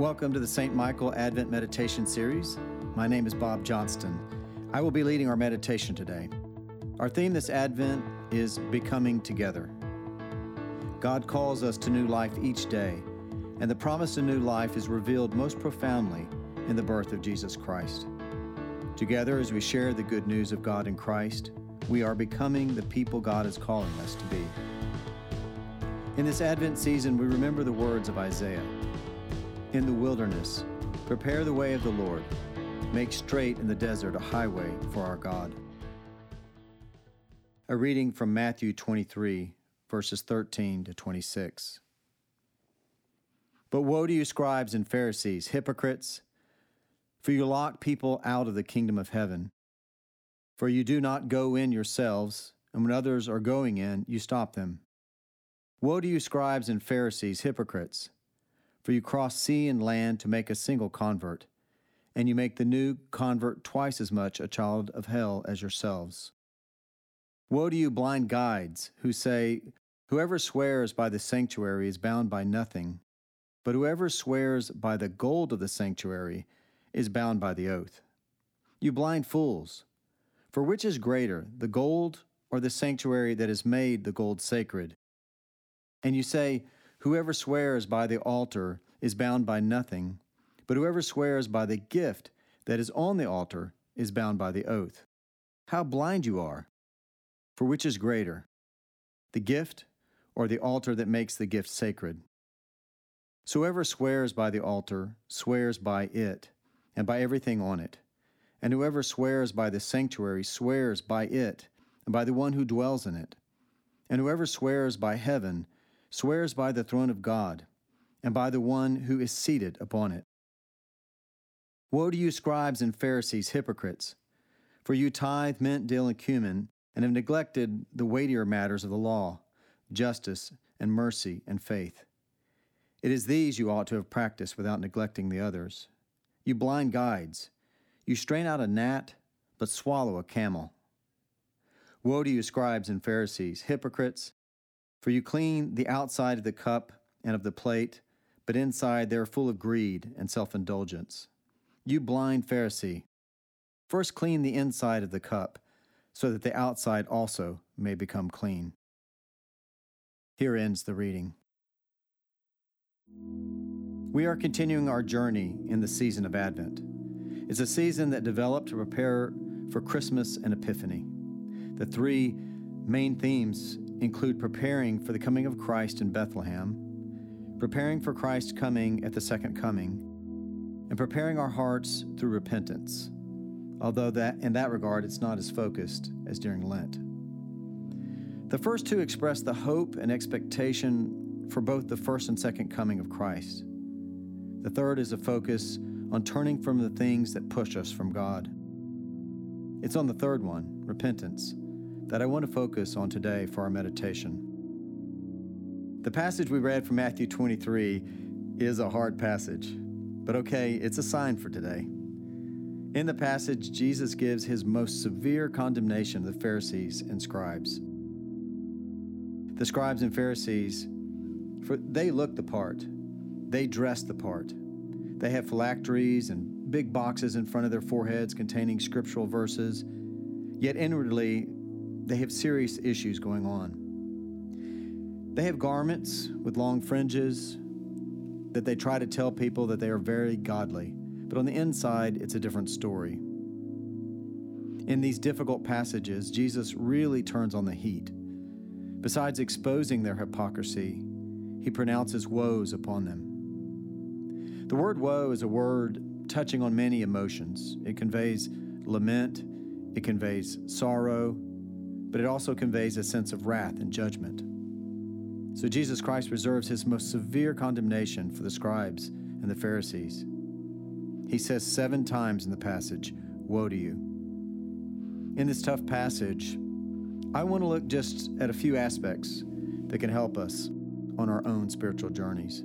Welcome to the St. Michael Advent Meditation Series. My name is Bob Johnston. I will be leading our meditation today. Our theme this Advent is Becoming Together. God calls us to new life each day, and the promise of new life is revealed most profoundly in the birth of Jesus Christ. Together, as we share the good news of God in Christ, we are becoming the people God is calling us to be. In this Advent season, we remember the words of Isaiah in the wilderness, prepare the way of the Lord. Make straight in the desert a highway for our God. A reading from Matthew 23, verses 13 to 26. But woe to you, scribes and Pharisees, hypocrites, for you lock people out of the kingdom of heaven. For you do not go in yourselves, and when others are going in, you stop them. Woe to you, scribes and Pharisees, hypocrites! For you cross sea and land to make a single convert, and you make the new convert twice as much a child of hell as yourselves. Woe to you, blind guides, who say, Whoever swears by the sanctuary is bound by nothing, but whoever swears by the gold of the sanctuary is bound by the oath. You blind fools, for which is greater, the gold or the sanctuary that has made the gold sacred? And you say, Whoever swears by the altar is bound by nothing, but whoever swears by the gift that is on the altar is bound by the oath. How blind you are! For which is greater, the gift or the altar that makes the gift sacred? So whoever swears by the altar swears by it and by everything on it. And whoever swears by the sanctuary swears by it and by the one who dwells in it. And whoever swears by heaven swears by the throne of God and by the one who is seated upon it. Woe to you, scribes and Pharisees, hypocrites! For you tithe mint, dill, and cumin, and have neglected the weightier matters of the law, justice, and mercy, and faith. It is these you ought to have practiced without neglecting the others. You blind guides! You strain out a gnat, but swallow a camel. Woe to you, scribes and Pharisees, hypocrites! For you clean the outside of the cup and of the plate, but inside they are full of greed and self indulgence. You blind Pharisee, first clean the inside of the cup, so that the outside also may become clean. Here ends the reading. We are continuing our journey in the season of Advent. It's a season that developed to prepare for Christmas and Epiphany. The three main themes include preparing for the coming of Christ in Bethlehem, preparing for Christ's coming at the second coming, and preparing our hearts through repentance, although that in that regard it's not as focused as during Lent. The first two express the hope and expectation for both the first and second coming of Christ. The third is a focus on turning from the things that push us from God. It's on the third one, repentance, that I want to focus on today for our meditation. The passage we read from Matthew 23 is a hard passage, but okay, it's a sign for today. In the passage, Jesus gives his most severe condemnation of the Pharisees and scribes. The scribes and Pharisees, for they look the part, they dress the part. They have phylacteries and big boxes in front of their foreheads containing scriptural verses, yet inwardly they have serious issues going on. They have garments with long fringes that they try to tell people that they are very godly, but on the inside, it's a different story. In these difficult passages, Jesus really turns on the heat. Besides exposing their hypocrisy, he pronounces woes upon them. The word woe is a word touching on many emotions. It conveys lament, it conveys sorrow, but it also conveys a sense of wrath and judgment. So Jesus Christ reserves his most severe condemnation for the scribes and the Pharisees. He says seven times in the passage, Woe to you. In this tough passage, I want to look just at a few aspects that can help us on our own spiritual journeys.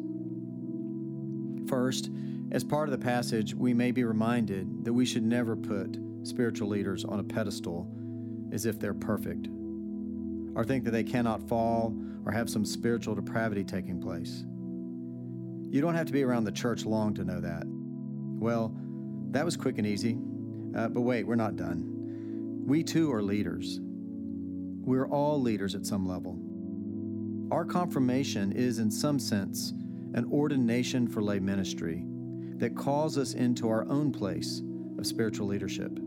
First, as part of the passage, we may be reminded that we should never put spiritual leaders on a pedestal as if they're perfect, or think that they cannot fall or have some spiritual depravity taking place. You don't have to be around the church long to know that. Well, that was quick and easy. Uh, but wait, we're not done. We too are leaders. We're all leaders at some level. Our confirmation is, in some sense, an ordination for lay ministry that calls us into our own place of spiritual leadership.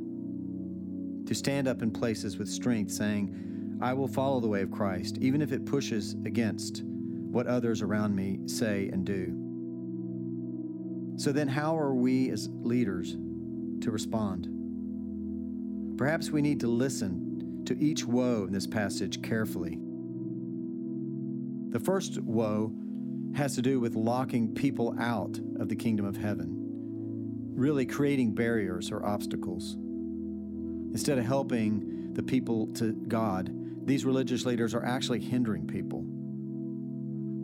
To stand up in places with strength, saying, I will follow the way of Christ, even if it pushes against what others around me say and do. So then, how are we as leaders to respond? Perhaps we need to listen to each woe in this passage carefully. The first woe has to do with locking people out of the kingdom of heaven, really creating barriers or obstacles. Instead of helping the people to God, these religious leaders are actually hindering people.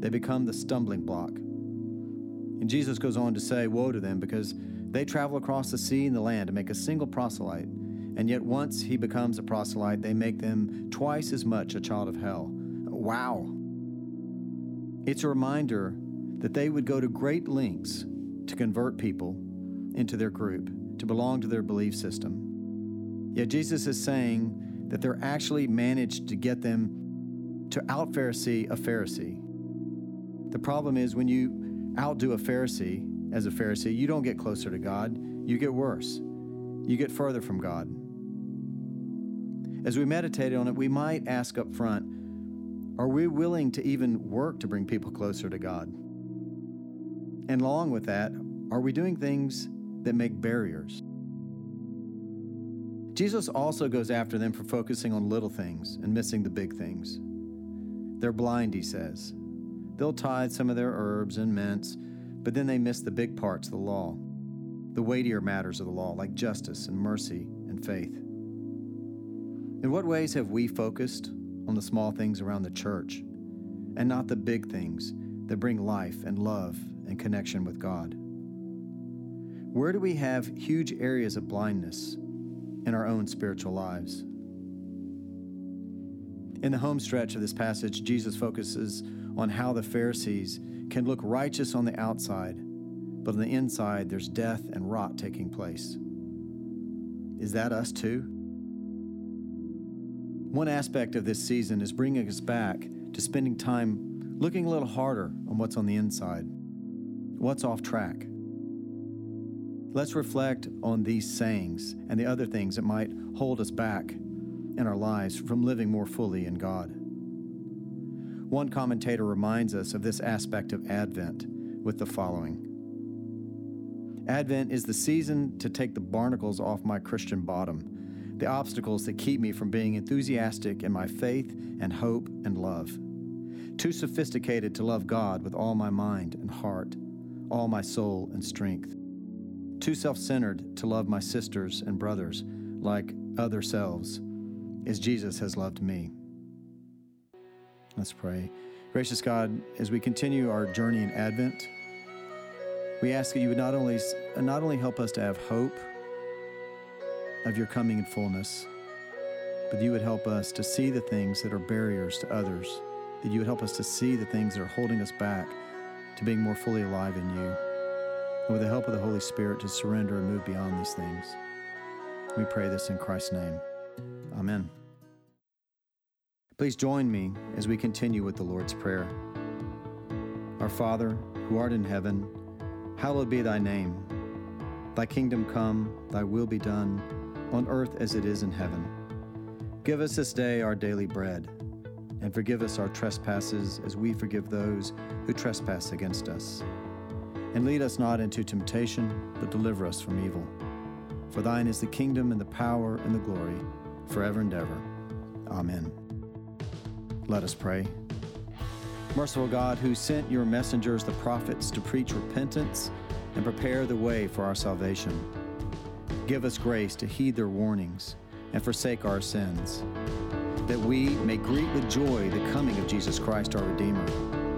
They become the stumbling block. And Jesus goes on to say, Woe to them, because they travel across the sea and the land to make a single proselyte. And yet, once he becomes a proselyte, they make them twice as much a child of hell. Wow. It's a reminder that they would go to great lengths to convert people into their group, to belong to their belief system. Yet Jesus is saying that they're actually managed to get them to out Pharisee a Pharisee. The problem is when you outdo a Pharisee as a Pharisee, you don't get closer to God, you get worse. You get further from God. As we meditate on it, we might ask up front are we willing to even work to bring people closer to God? And along with that, are we doing things that make barriers? Jesus also goes after them for focusing on little things and missing the big things. They're blind, he says. They'll tithe some of their herbs and mints, but then they miss the big parts of the law, the weightier matters of the law, like justice and mercy and faith. In what ways have we focused on the small things around the church and not the big things that bring life and love and connection with God? Where do we have huge areas of blindness in our own spiritual lives? In the home stretch of this passage, Jesus focuses on how the Pharisees can look righteous on the outside, but on the inside, there's death and rot taking place. Is that us too? One aspect of this season is bringing us back to spending time looking a little harder on what's on the inside, what's off track. Let's reflect on these sayings and the other things that might hold us back in our lives from living more fully in God. One commentator reminds us of this aspect of Advent with the following Advent is the season to take the barnacles off my Christian bottom the obstacles that keep me from being enthusiastic in my faith and hope and love. Too sophisticated to love God with all my mind and heart, all my soul and strength. Too self centered to love my sisters and brothers like other selves, as Jesus has loved me. Let's pray. Gracious God, as we continue our journey in Advent, we ask that you would not only, not only help us to have hope of your coming in fullness, but you would help us to see the things that are barriers to others, that you would help us to see the things that are holding us back to being more fully alive in you. And with the help of the Holy Spirit, to surrender and move beyond these things. We pray this in Christ's name. Amen. Please join me as we continue with the Lord's Prayer. Our Father, who art in heaven, hallowed be thy name. Thy kingdom come, thy will be done on earth as it is in heaven. Give us this day our daily bread, and forgive us our trespasses as we forgive those who trespass against us. And lead us not into temptation, but deliver us from evil. For thine is the kingdom and the power and the glory, forever and ever. Amen. Let us pray. Merciful God, who sent your messengers, the prophets, to preach repentance and prepare the way for our salvation Give us grace to heed their warnings and forsake our sins, that we may greet with joy the coming of Jesus Christ, our Redeemer,